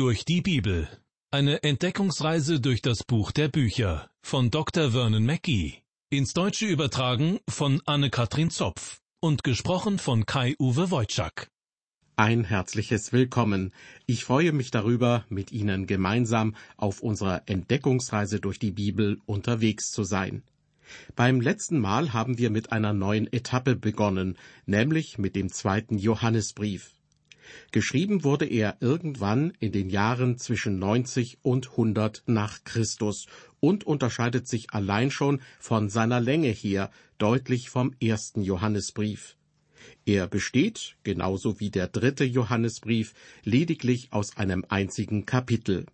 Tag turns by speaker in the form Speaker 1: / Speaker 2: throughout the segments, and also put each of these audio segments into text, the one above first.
Speaker 1: Durch die Bibel. Eine Entdeckungsreise durch das Buch der Bücher von Dr. Vernon Mackey. Ins Deutsche übertragen von Anne-Katrin Zopf und gesprochen von Kai-Uwe Wojczak.
Speaker 2: Ein herzliches Willkommen. Ich freue mich darüber, mit Ihnen gemeinsam auf unserer Entdeckungsreise durch die Bibel unterwegs zu sein. Beim letzten Mal haben wir mit einer neuen Etappe begonnen, nämlich mit dem zweiten Johannesbrief. Geschrieben wurde er irgendwann in den Jahren zwischen 90 und 100 nach Christus und unterscheidet sich allein schon von seiner Länge her deutlich vom ersten Johannesbrief. Er besteht, genauso wie der dritte Johannesbrief, lediglich aus einem einzigen Kapitel.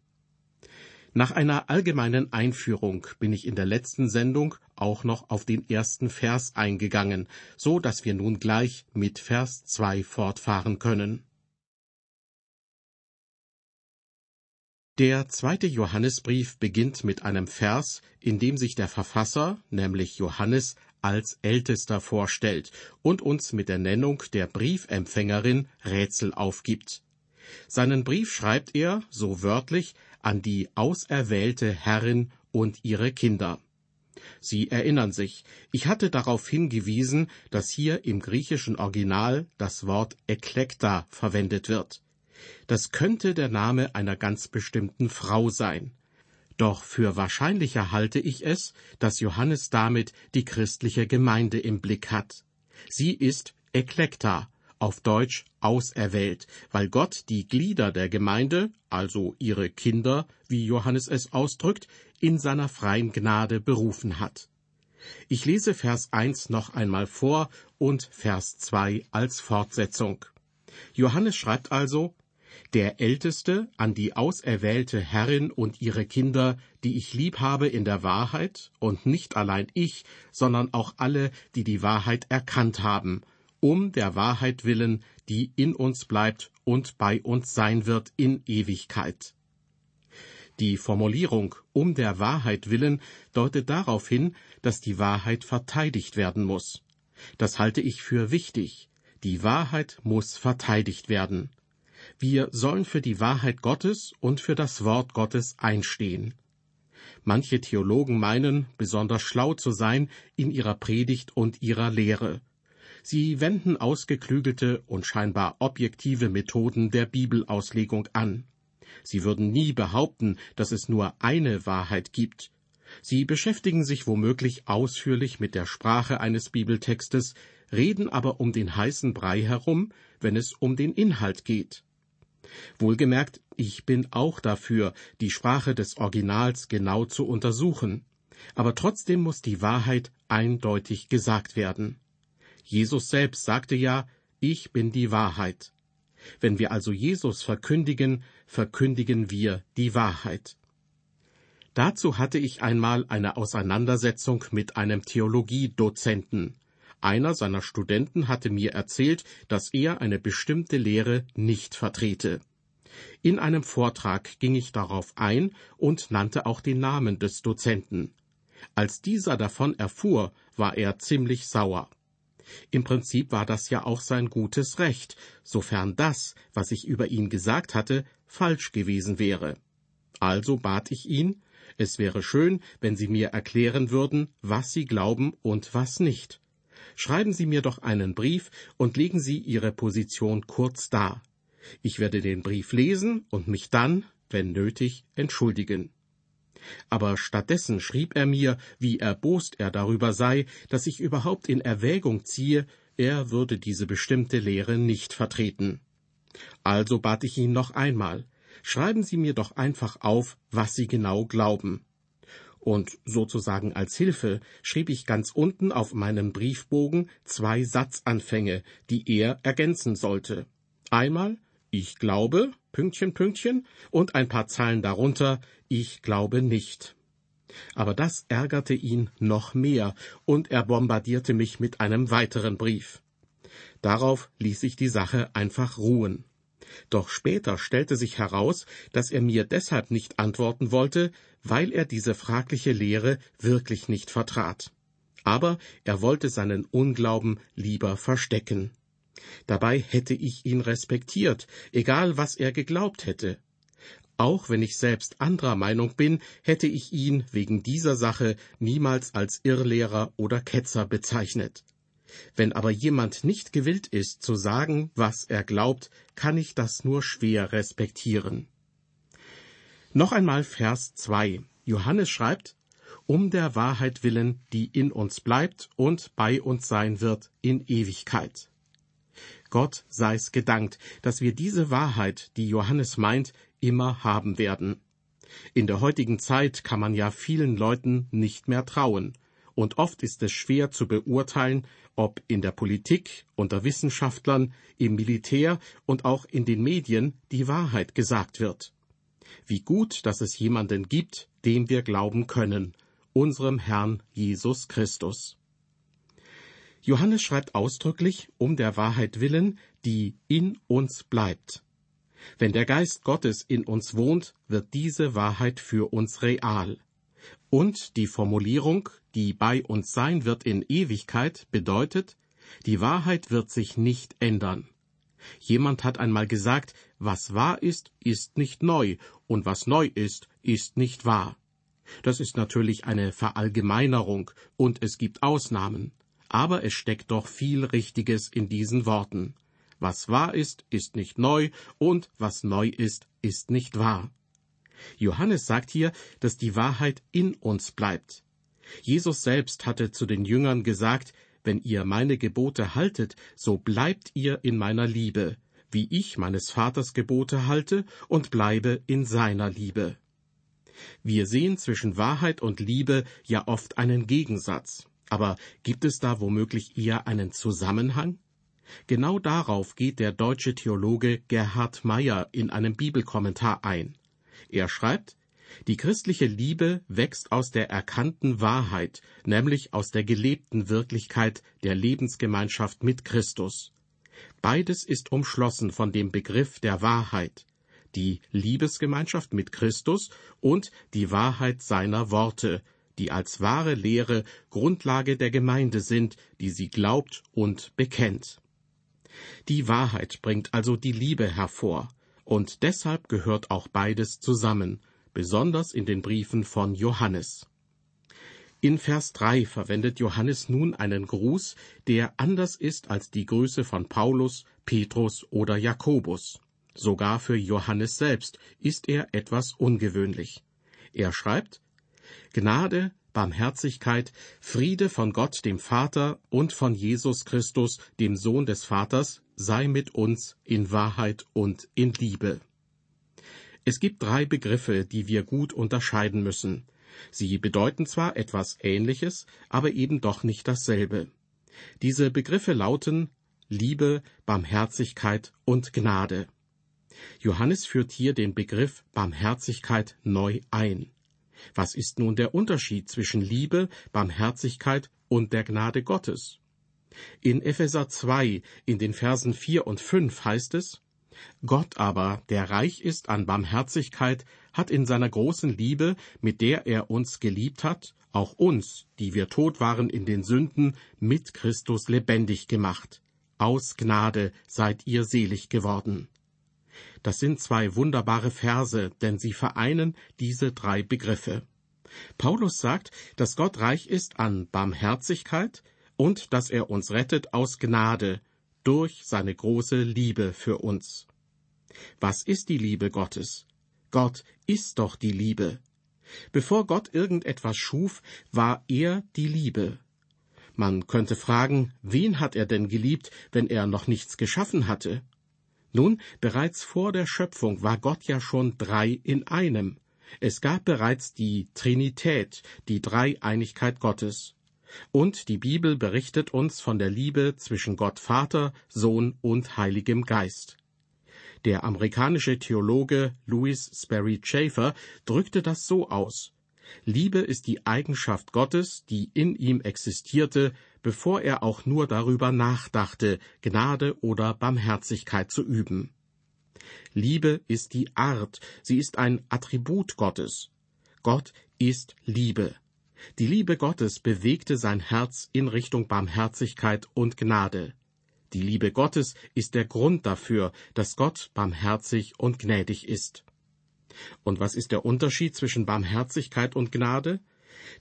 Speaker 2: Nach einer allgemeinen Einführung bin ich in der letzten Sendung auch noch auf den ersten Vers eingegangen, so dass wir nun gleich mit Vers 2 fortfahren können. Der zweite Johannesbrief beginnt mit einem Vers, in dem sich der Verfasser, nämlich Johannes, als Ältester vorstellt und uns mit der Nennung der Briefempfängerin Rätsel aufgibt. Seinen Brief schreibt er, so wörtlich, an die auserwählte Herrin und ihre Kinder. Sie erinnern sich, ich hatte darauf hingewiesen, dass hier im griechischen Original das Wort Eklekta verwendet wird. Das könnte der Name einer ganz bestimmten Frau sein. Doch für wahrscheinlicher halte ich es, dass Johannes damit die christliche Gemeinde im Blick hat. Sie ist Eklekta, auf Deutsch auserwählt, weil Gott die Glieder der Gemeinde, also ihre Kinder, wie Johannes es ausdrückt, in seiner freien Gnade berufen hat. Ich lese Vers 1 noch einmal vor und Vers 2 als Fortsetzung. Johannes schreibt also, der Älteste an die auserwählte Herrin und ihre Kinder, die ich lieb habe in der Wahrheit, und nicht allein ich, sondern auch alle, die die Wahrheit erkannt haben, um der Wahrheit willen, die in uns bleibt und bei uns sein wird in Ewigkeit. Die Formulierung um der Wahrheit willen deutet darauf hin, dass die Wahrheit verteidigt werden muss. Das halte ich für wichtig. Die Wahrheit muss verteidigt werden. Wir sollen für die Wahrheit Gottes und für das Wort Gottes einstehen. Manche Theologen meinen, besonders schlau zu sein in ihrer Predigt und ihrer Lehre. Sie wenden ausgeklügelte und scheinbar objektive Methoden der Bibelauslegung an. Sie würden nie behaupten, dass es nur eine Wahrheit gibt. Sie beschäftigen sich womöglich ausführlich mit der Sprache eines Bibeltextes, reden aber um den heißen Brei herum, wenn es um den Inhalt geht. Wohlgemerkt, ich bin auch dafür, die Sprache des Originals genau zu untersuchen. Aber trotzdem muss die Wahrheit eindeutig gesagt werden. Jesus selbst sagte ja, ich bin die Wahrheit. Wenn wir also Jesus verkündigen, verkündigen wir die Wahrheit. Dazu hatte ich einmal eine Auseinandersetzung mit einem Theologiedozenten. Einer seiner Studenten hatte mir erzählt, dass er eine bestimmte Lehre nicht vertrete. In einem Vortrag ging ich darauf ein und nannte auch den Namen des Dozenten. Als dieser davon erfuhr, war er ziemlich sauer. Im Prinzip war das ja auch sein gutes Recht, sofern das, was ich über ihn gesagt hatte, falsch gewesen wäre. Also bat ich ihn, es wäre schön, wenn Sie mir erklären würden, was Sie glauben und was nicht. Schreiben Sie mir doch einen Brief und legen Sie Ihre Position kurz dar. Ich werde den Brief lesen und mich dann, wenn nötig, entschuldigen. Aber stattdessen schrieb er mir, wie erbost er darüber sei, dass ich überhaupt in Erwägung ziehe, er würde diese bestimmte Lehre nicht vertreten. Also bat ich ihn noch einmal, schreiben Sie mir doch einfach auf, was Sie genau glauben und sozusagen als Hilfe schrieb ich ganz unten auf meinem Briefbogen zwei Satzanfänge, die er ergänzen sollte. Einmal Ich glaube, Pünktchen, Pünktchen, und ein paar Zeilen darunter Ich glaube nicht. Aber das ärgerte ihn noch mehr, und er bombardierte mich mit einem weiteren Brief. Darauf ließ ich die Sache einfach ruhen. Doch später stellte sich heraus, dass er mir deshalb nicht antworten wollte, weil er diese fragliche Lehre wirklich nicht vertrat. Aber er wollte seinen Unglauben lieber verstecken. Dabei hätte ich ihn respektiert, egal was er geglaubt hätte. Auch wenn ich selbst anderer Meinung bin, hätte ich ihn wegen dieser Sache niemals als Irrlehrer oder Ketzer bezeichnet. Wenn aber jemand nicht gewillt ist zu sagen, was er glaubt, kann ich das nur schwer respektieren. Noch einmal Vers 2. Johannes schreibt, um der Wahrheit willen, die in uns bleibt und bei uns sein wird in Ewigkeit. Gott sei's gedankt, dass wir diese Wahrheit, die Johannes meint, immer haben werden. In der heutigen Zeit kann man ja vielen Leuten nicht mehr trauen, und oft ist es schwer zu beurteilen, ob in der Politik, unter Wissenschaftlern, im Militär und auch in den Medien die Wahrheit gesagt wird. Wie gut, dass es jemanden gibt, dem wir glauben können, unserem Herrn Jesus Christus. Johannes schreibt ausdrücklich um der Wahrheit willen, die in uns bleibt. Wenn der Geist Gottes in uns wohnt, wird diese Wahrheit für uns real. Und die Formulierung, die bei uns sein wird in Ewigkeit, bedeutet, die Wahrheit wird sich nicht ändern. Jemand hat einmal gesagt, was wahr ist, ist nicht neu, und was neu ist, ist nicht wahr. Das ist natürlich eine Verallgemeinerung, und es gibt Ausnahmen, aber es steckt doch viel Richtiges in diesen Worten. Was wahr ist, ist nicht neu, und was neu ist, ist nicht wahr. Johannes sagt hier, dass die Wahrheit in uns bleibt. Jesus selbst hatte zu den Jüngern gesagt, wenn ihr meine Gebote haltet, so bleibt ihr in meiner Liebe, wie ich meines Vaters Gebote halte und bleibe in seiner Liebe. Wir sehen zwischen Wahrheit und Liebe ja oft einen Gegensatz. Aber gibt es da womöglich eher einen Zusammenhang? Genau darauf geht der deutsche Theologe Gerhard Meyer in einem Bibelkommentar ein. Er schreibt, die christliche Liebe wächst aus der erkannten Wahrheit, nämlich aus der gelebten Wirklichkeit der Lebensgemeinschaft mit Christus. Beides ist umschlossen von dem Begriff der Wahrheit, die Liebesgemeinschaft mit Christus und die Wahrheit seiner Worte, die als wahre Lehre Grundlage der Gemeinde sind, die sie glaubt und bekennt. Die Wahrheit bringt also die Liebe hervor, und deshalb gehört auch beides zusammen, besonders in den Briefen von Johannes. In Vers 3 verwendet Johannes nun einen Gruß, der anders ist als die Grüße von Paulus, Petrus oder Jakobus. Sogar für Johannes selbst ist er etwas ungewöhnlich. Er schreibt Gnade, Barmherzigkeit, Friede von Gott dem Vater und von Jesus Christus, dem Sohn des Vaters, sei mit uns in Wahrheit und in Liebe. Es gibt drei Begriffe, die wir gut unterscheiden müssen. Sie bedeuten zwar etwas Ähnliches, aber eben doch nicht dasselbe. Diese Begriffe lauten Liebe, Barmherzigkeit und Gnade. Johannes führt hier den Begriff Barmherzigkeit neu ein. Was ist nun der Unterschied zwischen Liebe, Barmherzigkeit und der Gnade Gottes? In Epheser 2 in den Versen 4 und 5 heißt es, Gott aber, der reich ist an Barmherzigkeit, hat in seiner großen Liebe, mit der er uns geliebt hat, auch uns, die wir tot waren in den Sünden, mit Christus lebendig gemacht. Aus Gnade seid ihr selig geworden. Das sind zwei wunderbare Verse, denn sie vereinen diese drei Begriffe. Paulus sagt, dass Gott reich ist an Barmherzigkeit und dass er uns rettet aus Gnade durch seine große Liebe für uns. Was ist die Liebe Gottes? Gott ist doch die Liebe. Bevor Gott irgendetwas schuf, war er die Liebe. Man könnte fragen, wen hat er denn geliebt, wenn er noch nichts geschaffen hatte? Nun, bereits vor der Schöpfung war Gott ja schon drei in einem. Es gab bereits die Trinität, die Dreieinigkeit Gottes. Und die Bibel berichtet uns von der Liebe zwischen Gott Vater, Sohn und Heiligem Geist. Der amerikanische Theologe Louis Sperry Chafer drückte das so aus. Liebe ist die Eigenschaft Gottes, die in ihm existierte, bevor er auch nur darüber nachdachte, Gnade oder Barmherzigkeit zu üben. Liebe ist die Art, sie ist ein Attribut Gottes. Gott ist Liebe. Die Liebe Gottes bewegte sein Herz in Richtung Barmherzigkeit und Gnade. Die Liebe Gottes ist der Grund dafür, dass Gott barmherzig und gnädig ist. Und was ist der Unterschied zwischen Barmherzigkeit und Gnade?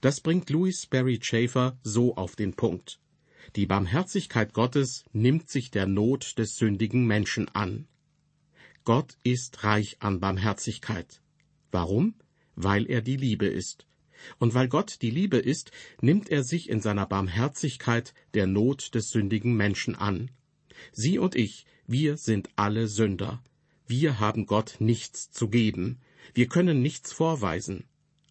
Speaker 2: Das bringt Louis Barry Schaeffer so auf den Punkt. Die Barmherzigkeit Gottes nimmt sich der Not des sündigen Menschen an. Gott ist reich an Barmherzigkeit. Warum? Weil er die Liebe ist. Und weil Gott die Liebe ist, nimmt er sich in seiner Barmherzigkeit der Not des sündigen Menschen an. Sie und ich, wir sind alle Sünder. Wir haben Gott nichts zu geben. Wir können nichts vorweisen.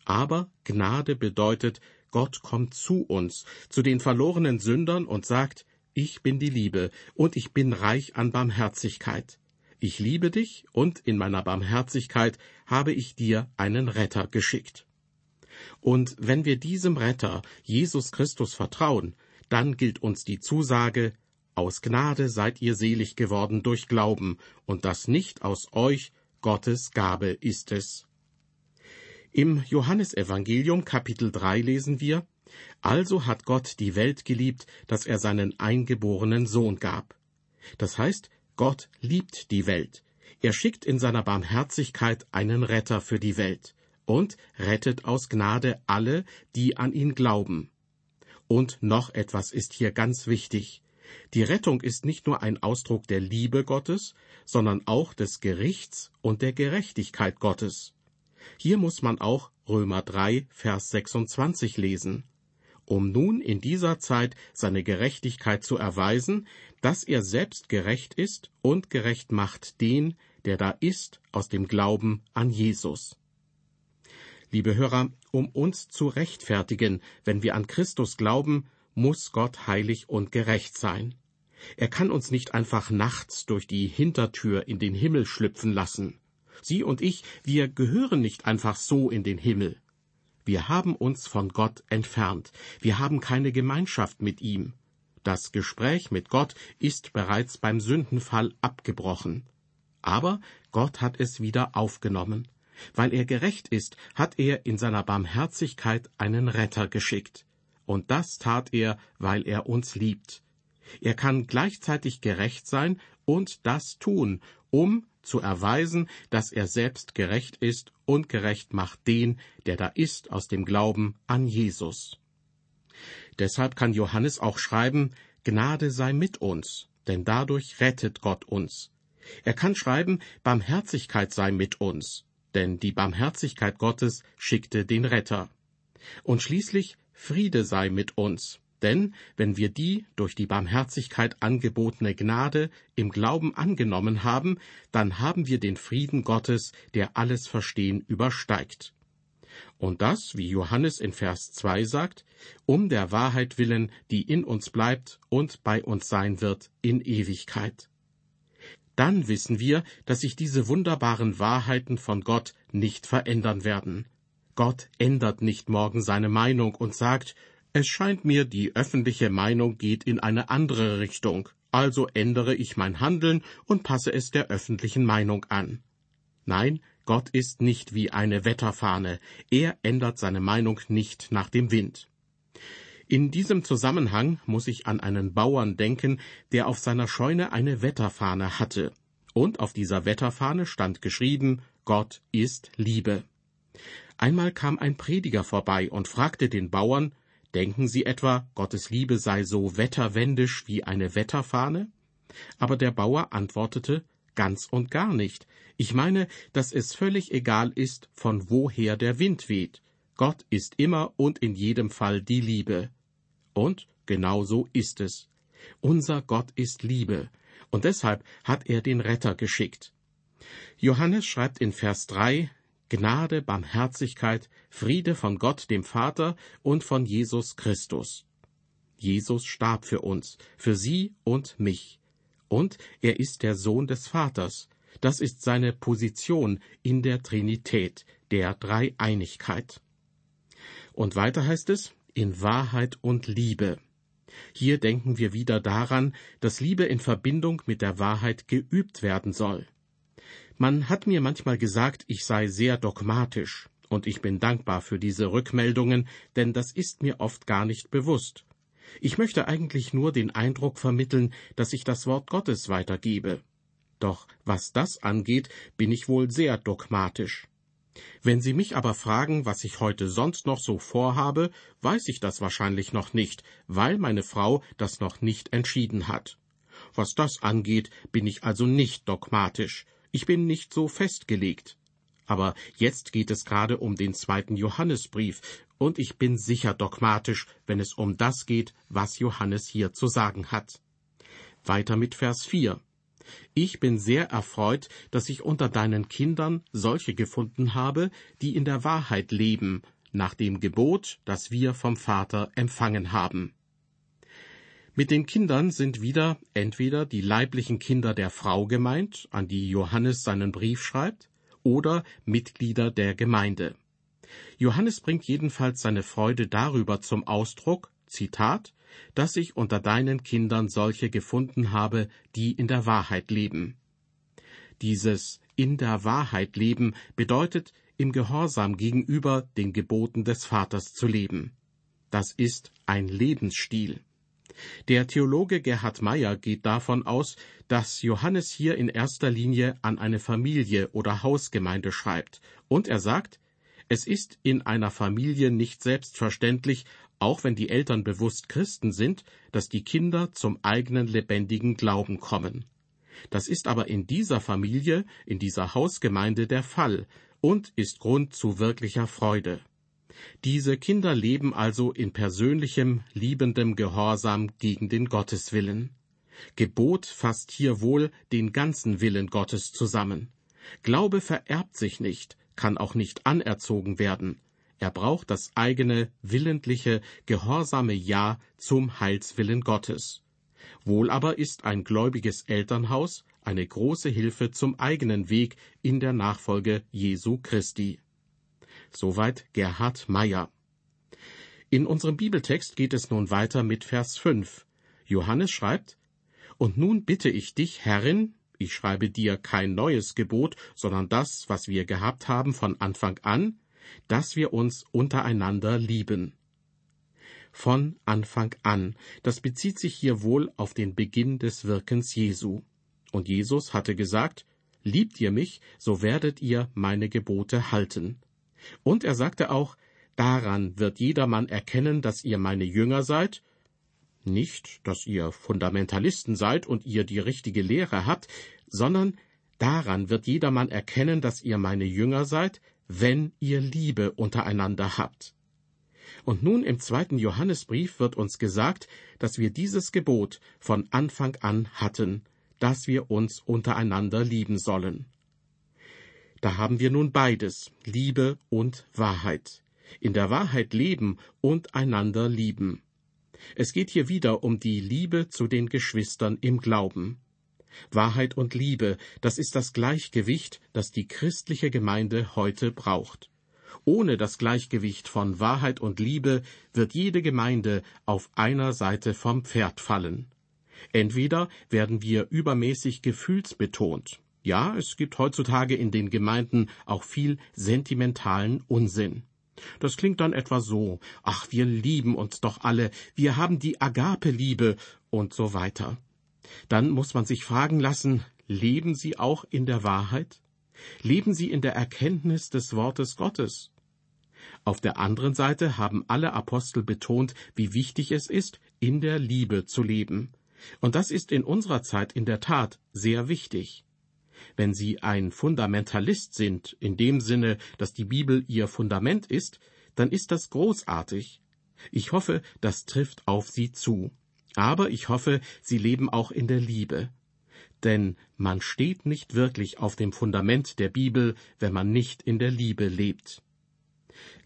Speaker 2: Aber Gnade bedeutet, Gott kommt zu uns, zu den verlorenen Sündern und sagt, ich bin die Liebe und ich bin reich an Barmherzigkeit. Ich liebe dich und in meiner Barmherzigkeit habe ich dir einen Retter geschickt. Und wenn wir diesem Retter, Jesus Christus, vertrauen, dann gilt uns die Zusage, aus Gnade seid ihr selig geworden durch Glauben, und das nicht aus euch, Gottes Gabe ist es. Im Johannesevangelium Kapitel 3 lesen wir, Also hat Gott die Welt geliebt, dass er seinen eingeborenen Sohn gab. Das heißt, Gott liebt die Welt. Er schickt in seiner Barmherzigkeit einen Retter für die Welt und rettet aus Gnade alle, die an ihn glauben. Und noch etwas ist hier ganz wichtig. Die Rettung ist nicht nur ein Ausdruck der Liebe Gottes, sondern auch des Gerichts und der Gerechtigkeit Gottes. Hier muss man auch Römer 3, Vers 26 lesen. Um nun in dieser Zeit seine Gerechtigkeit zu erweisen, dass er selbst gerecht ist und gerecht macht den, der da ist, aus dem Glauben an Jesus. Liebe Hörer, um uns zu rechtfertigen, wenn wir an Christus glauben, muss Gott heilig und gerecht sein. Er kann uns nicht einfach nachts durch die Hintertür in den Himmel schlüpfen lassen. Sie und ich, wir gehören nicht einfach so in den Himmel. Wir haben uns von Gott entfernt. Wir haben keine Gemeinschaft mit ihm. Das Gespräch mit Gott ist bereits beim Sündenfall abgebrochen. Aber Gott hat es wieder aufgenommen. Weil er gerecht ist, hat er in seiner Barmherzigkeit einen Retter geschickt. Und das tat er, weil er uns liebt. Er kann gleichzeitig gerecht sein und das tun, um zu erweisen, dass er selbst gerecht ist und gerecht macht den, der da ist aus dem Glauben an Jesus. Deshalb kann Johannes auch schreiben, Gnade sei mit uns, denn dadurch rettet Gott uns. Er kann schreiben, Barmherzigkeit sei mit uns, denn die Barmherzigkeit Gottes schickte den Retter. Und schließlich Friede sei mit uns, denn wenn wir die durch die Barmherzigkeit angebotene Gnade im Glauben angenommen haben, dann haben wir den Frieden Gottes, der alles Verstehen übersteigt. Und das, wie Johannes in Vers 2 sagt, um der Wahrheit willen, die in uns bleibt und bei uns sein wird in Ewigkeit. Dann wissen wir, dass sich diese wunderbaren Wahrheiten von Gott nicht verändern werden. Gott ändert nicht morgen seine Meinung und sagt, es scheint mir, die öffentliche Meinung geht in eine andere Richtung, also ändere ich mein Handeln und passe es der öffentlichen Meinung an. Nein, Gott ist nicht wie eine Wetterfahne, er ändert seine Meinung nicht nach dem Wind. In diesem Zusammenhang muss ich an einen Bauern denken, der auf seiner Scheune eine Wetterfahne hatte, und auf dieser Wetterfahne stand geschrieben Gott ist Liebe. Einmal kam ein Prediger vorbei und fragte den Bauern, Denken Sie etwa, Gottes Liebe sei so wetterwendisch wie eine Wetterfahne? Aber der Bauer antwortete, ganz und gar nicht. Ich meine, dass es völlig egal ist, von woher der Wind weht. Gott ist immer und in jedem Fall die Liebe. Und genau so ist es. Unser Gott ist Liebe, und deshalb hat er den Retter geschickt. Johannes schreibt in Vers 3, Gnade, Barmherzigkeit, Friede von Gott dem Vater und von Jesus Christus. Jesus starb für uns, für Sie und mich. Und er ist der Sohn des Vaters. Das ist seine Position in der Trinität, der Dreieinigkeit. Und weiter heißt es, in Wahrheit und Liebe. Hier denken wir wieder daran, dass Liebe in Verbindung mit der Wahrheit geübt werden soll. Man hat mir manchmal gesagt, ich sei sehr dogmatisch, und ich bin dankbar für diese Rückmeldungen, denn das ist mir oft gar nicht bewusst. Ich möchte eigentlich nur den Eindruck vermitteln, dass ich das Wort Gottes weitergebe. Doch was das angeht, bin ich wohl sehr dogmatisch. Wenn Sie mich aber fragen, was ich heute sonst noch so vorhabe, weiß ich das wahrscheinlich noch nicht, weil meine Frau das noch nicht entschieden hat. Was das angeht, bin ich also nicht dogmatisch. Ich bin nicht so festgelegt. Aber jetzt geht es gerade um den zweiten Johannesbrief, und ich bin sicher dogmatisch, wenn es um das geht, was Johannes hier zu sagen hat. Weiter mit Vers 4. Ich bin sehr erfreut, dass ich unter deinen Kindern solche gefunden habe, die in der Wahrheit leben, nach dem Gebot, das wir vom Vater empfangen haben. Mit den Kindern sind wieder entweder die leiblichen Kinder der Frau gemeint, an die Johannes seinen Brief schreibt, oder Mitglieder der Gemeinde. Johannes bringt jedenfalls seine Freude darüber zum Ausdruck, Zitat, dass ich unter deinen Kindern solche gefunden habe, die in der Wahrheit leben. Dieses in der Wahrheit leben bedeutet, im Gehorsam gegenüber den Geboten des Vaters zu leben. Das ist ein Lebensstil. Der Theologe Gerhard Meyer geht davon aus, dass Johannes hier in erster Linie an eine Familie oder Hausgemeinde schreibt, und er sagt, es ist in einer Familie nicht selbstverständlich, auch wenn die Eltern bewusst Christen sind, dass die Kinder zum eigenen lebendigen Glauben kommen. Das ist aber in dieser Familie, in dieser Hausgemeinde der Fall und ist Grund zu wirklicher Freude. Diese Kinder leben also in persönlichem, liebendem Gehorsam gegen den Gotteswillen. Gebot fasst hier wohl den ganzen Willen Gottes zusammen. Glaube vererbt sich nicht, kann auch nicht anerzogen werden. Er braucht das eigene, willentliche, gehorsame Ja zum Heilswillen Gottes. Wohl aber ist ein gläubiges Elternhaus eine große Hilfe zum eigenen Weg in der Nachfolge Jesu Christi. Soweit Gerhard Meyer. In unserem Bibeltext geht es nun weiter mit Vers 5. Johannes schreibt, Und nun bitte ich dich, Herrin, ich schreibe dir kein neues Gebot, sondern das, was wir gehabt haben von Anfang an, dass wir uns untereinander lieben. Von Anfang an, das bezieht sich hier wohl auf den Beginn des Wirkens Jesu. Und Jesus hatte gesagt, Liebt ihr mich, so werdet ihr meine Gebote halten. Und er sagte auch, Daran wird jedermann erkennen, dass ihr meine Jünger seid, nicht, dass ihr Fundamentalisten seid und ihr die richtige Lehre habt, sondern daran wird jedermann erkennen, dass ihr meine Jünger seid, wenn ihr Liebe untereinander habt. Und nun im zweiten Johannesbrief wird uns gesagt, dass wir dieses Gebot von Anfang an hatten, dass wir uns untereinander lieben sollen. Da haben wir nun beides, Liebe und Wahrheit. In der Wahrheit leben und einander lieben. Es geht hier wieder um die Liebe zu den Geschwistern im Glauben. Wahrheit und Liebe, das ist das Gleichgewicht, das die christliche Gemeinde heute braucht. Ohne das Gleichgewicht von Wahrheit und Liebe wird jede Gemeinde auf einer Seite vom Pferd fallen. Entweder werden wir übermäßig gefühlsbetont, ja, es gibt heutzutage in den Gemeinden auch viel sentimentalen Unsinn. Das klingt dann etwa so, ach, wir lieben uns doch alle, wir haben die Agape-Liebe und so weiter. Dann muss man sich fragen lassen, leben Sie auch in der Wahrheit? Leben Sie in der Erkenntnis des Wortes Gottes? Auf der anderen Seite haben alle Apostel betont, wie wichtig es ist, in der Liebe zu leben. Und das ist in unserer Zeit in der Tat sehr wichtig. Wenn Sie ein Fundamentalist sind, in dem Sinne, dass die Bibel Ihr Fundament ist, dann ist das großartig. Ich hoffe, das trifft auf Sie zu. Aber ich hoffe, Sie leben auch in der Liebe. Denn man steht nicht wirklich auf dem Fundament der Bibel, wenn man nicht in der Liebe lebt.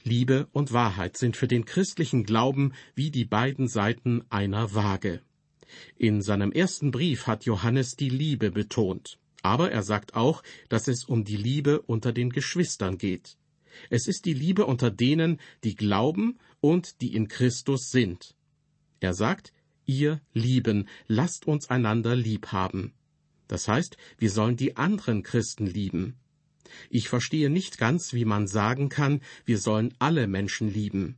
Speaker 2: Liebe und Wahrheit sind für den christlichen Glauben wie die beiden Seiten einer Waage. In seinem ersten Brief hat Johannes die Liebe betont. Aber er sagt auch, dass es um die Liebe unter den Geschwistern geht. Es ist die Liebe unter denen, die glauben und die in Christus sind. Er sagt, ihr Lieben, lasst uns einander lieb haben. Das heißt, wir sollen die anderen Christen lieben. Ich verstehe nicht ganz, wie man sagen kann, wir sollen alle Menschen lieben.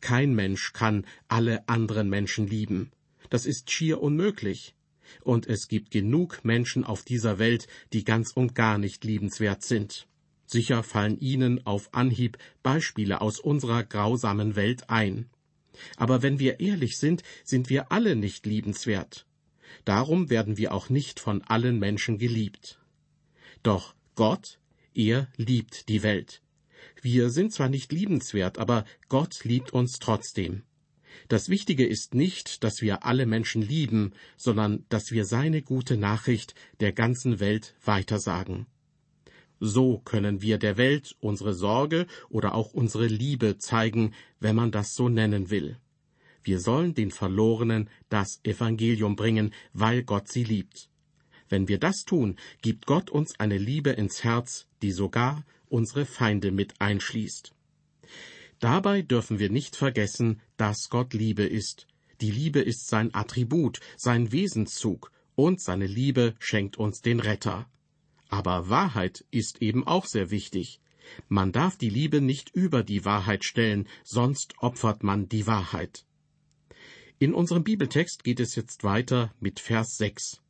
Speaker 2: Kein Mensch kann alle anderen Menschen lieben. Das ist schier unmöglich und es gibt genug Menschen auf dieser Welt, die ganz und gar nicht liebenswert sind. Sicher fallen Ihnen auf Anhieb Beispiele aus unserer grausamen Welt ein. Aber wenn wir ehrlich sind, sind wir alle nicht liebenswert. Darum werden wir auch nicht von allen Menschen geliebt. Doch Gott, er liebt die Welt. Wir sind zwar nicht liebenswert, aber Gott liebt uns trotzdem. Das Wichtige ist nicht, dass wir alle Menschen lieben, sondern dass wir seine gute Nachricht der ganzen Welt weitersagen. So können wir der Welt unsere Sorge oder auch unsere Liebe zeigen, wenn man das so nennen will. Wir sollen den Verlorenen das Evangelium bringen, weil Gott sie liebt. Wenn wir das tun, gibt Gott uns eine Liebe ins Herz, die sogar unsere Feinde mit einschließt. Dabei dürfen wir nicht vergessen, dass Gott Liebe ist. Die Liebe ist sein Attribut, sein Wesenszug, und seine Liebe schenkt uns den Retter. Aber Wahrheit ist eben auch sehr wichtig. Man darf die Liebe nicht über die Wahrheit stellen, sonst opfert man die Wahrheit. In unserem Bibeltext geht es jetzt weiter mit Vers 6.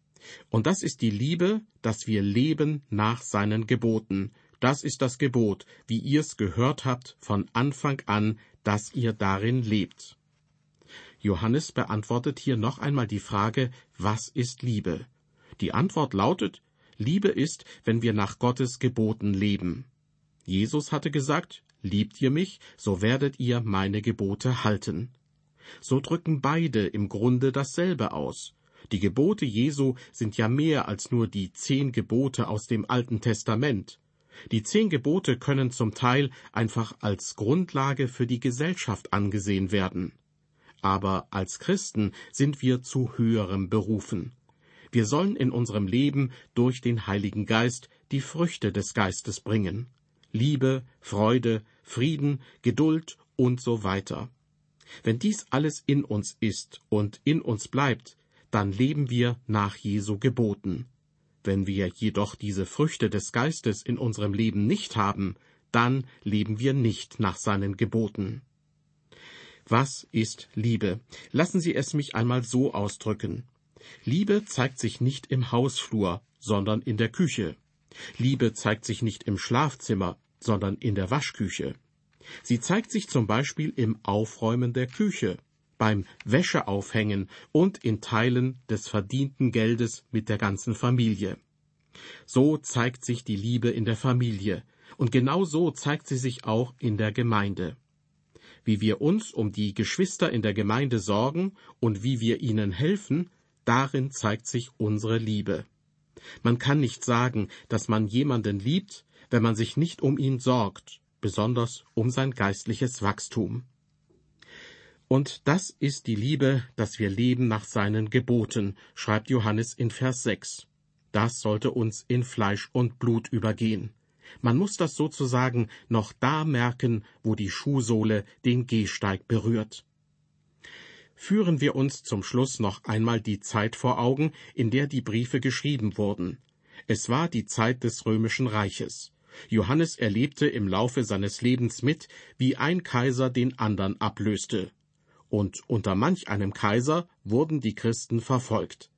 Speaker 2: Und das ist die Liebe, dass wir leben nach seinen Geboten. Das ist das Gebot, wie ihr's gehört habt von Anfang an, dass ihr darin lebt. Johannes beantwortet hier noch einmal die Frage, was ist Liebe? Die Antwort lautet, Liebe ist, wenn wir nach Gottes Geboten leben. Jesus hatte gesagt, Liebt ihr mich, so werdet ihr meine Gebote halten. So drücken beide im Grunde dasselbe aus. Die Gebote Jesu sind ja mehr als nur die zehn Gebote aus dem Alten Testament. Die zehn Gebote können zum Teil einfach als Grundlage für die Gesellschaft angesehen werden. Aber als Christen sind wir zu höherem berufen. Wir sollen in unserem Leben durch den Heiligen Geist die Früchte des Geistes bringen. Liebe, Freude, Frieden, Geduld und so weiter. Wenn dies alles in uns ist und in uns bleibt, dann leben wir nach Jesu Geboten. Wenn wir jedoch diese Früchte des Geistes in unserem Leben nicht haben, dann leben wir nicht nach seinen Geboten. Was ist Liebe? Lassen Sie es mich einmal so ausdrücken. Liebe zeigt sich nicht im Hausflur, sondern in der Küche. Liebe zeigt sich nicht im Schlafzimmer, sondern in der Waschküche. Sie zeigt sich zum Beispiel im Aufräumen der Küche, beim Wäscheaufhängen und in Teilen des verdienten Geldes mit der ganzen Familie. So zeigt sich die Liebe in der Familie, und genau so zeigt sie sich auch in der Gemeinde. Wie wir uns um die Geschwister in der Gemeinde sorgen und wie wir ihnen helfen, Darin zeigt sich unsere Liebe. Man kann nicht sagen, dass man jemanden liebt, wenn man sich nicht um ihn sorgt, besonders um sein geistliches Wachstum. Und das ist die Liebe, dass wir leben nach seinen Geboten, schreibt Johannes in Vers 6. Das sollte uns in Fleisch und Blut übergehen. Man muss das sozusagen noch da merken, wo die Schuhsohle den Gehsteig berührt führen wir uns zum Schluss noch einmal die Zeit vor Augen, in der die Briefe geschrieben wurden. Es war die Zeit des römischen Reiches. Johannes erlebte im Laufe seines Lebens mit, wie ein Kaiser den andern ablöste. Und unter manch einem Kaiser wurden die Christen verfolgt.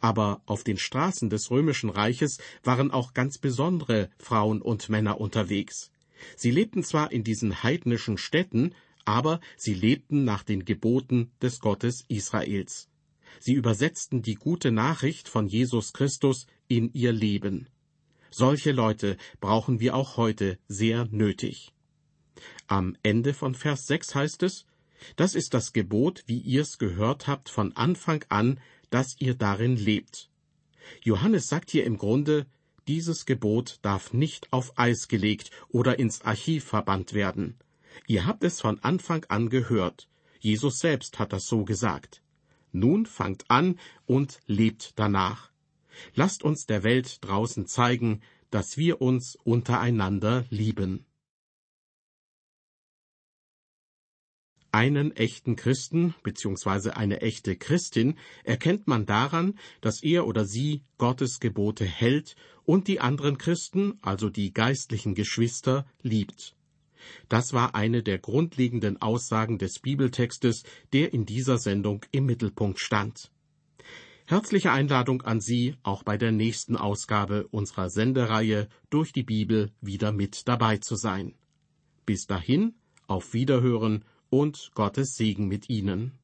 Speaker 2: Aber auf den Straßen des römischen Reiches waren auch ganz besondere Frauen und Männer unterwegs. Sie lebten zwar in diesen heidnischen Städten, aber sie lebten nach den Geboten des Gottes Israels. Sie übersetzten die gute Nachricht von Jesus Christus in ihr Leben. Solche Leute brauchen wir auch heute sehr nötig. Am Ende von Vers 6 heißt es, das ist das Gebot, wie ihr's gehört habt von Anfang an, dass ihr darin lebt. Johannes sagt hier im Grunde, dieses Gebot darf nicht auf Eis gelegt oder ins Archiv verbannt werden. Ihr habt es von Anfang an gehört. Jesus selbst hat das so gesagt. Nun fangt an und lebt danach. Lasst uns der Welt draußen zeigen, dass wir uns untereinander lieben. Einen echten Christen bzw. eine echte Christin erkennt man daran, dass er oder sie Gottes Gebote hält und die anderen Christen, also die geistlichen Geschwister, liebt. Das war eine der grundlegenden Aussagen des Bibeltextes, der in dieser Sendung im Mittelpunkt stand. Herzliche Einladung an Sie, auch bei der nächsten Ausgabe unserer Sendereihe durch die Bibel wieder mit dabei zu sein. Bis dahin, auf Wiederhören und Gottes Segen mit Ihnen.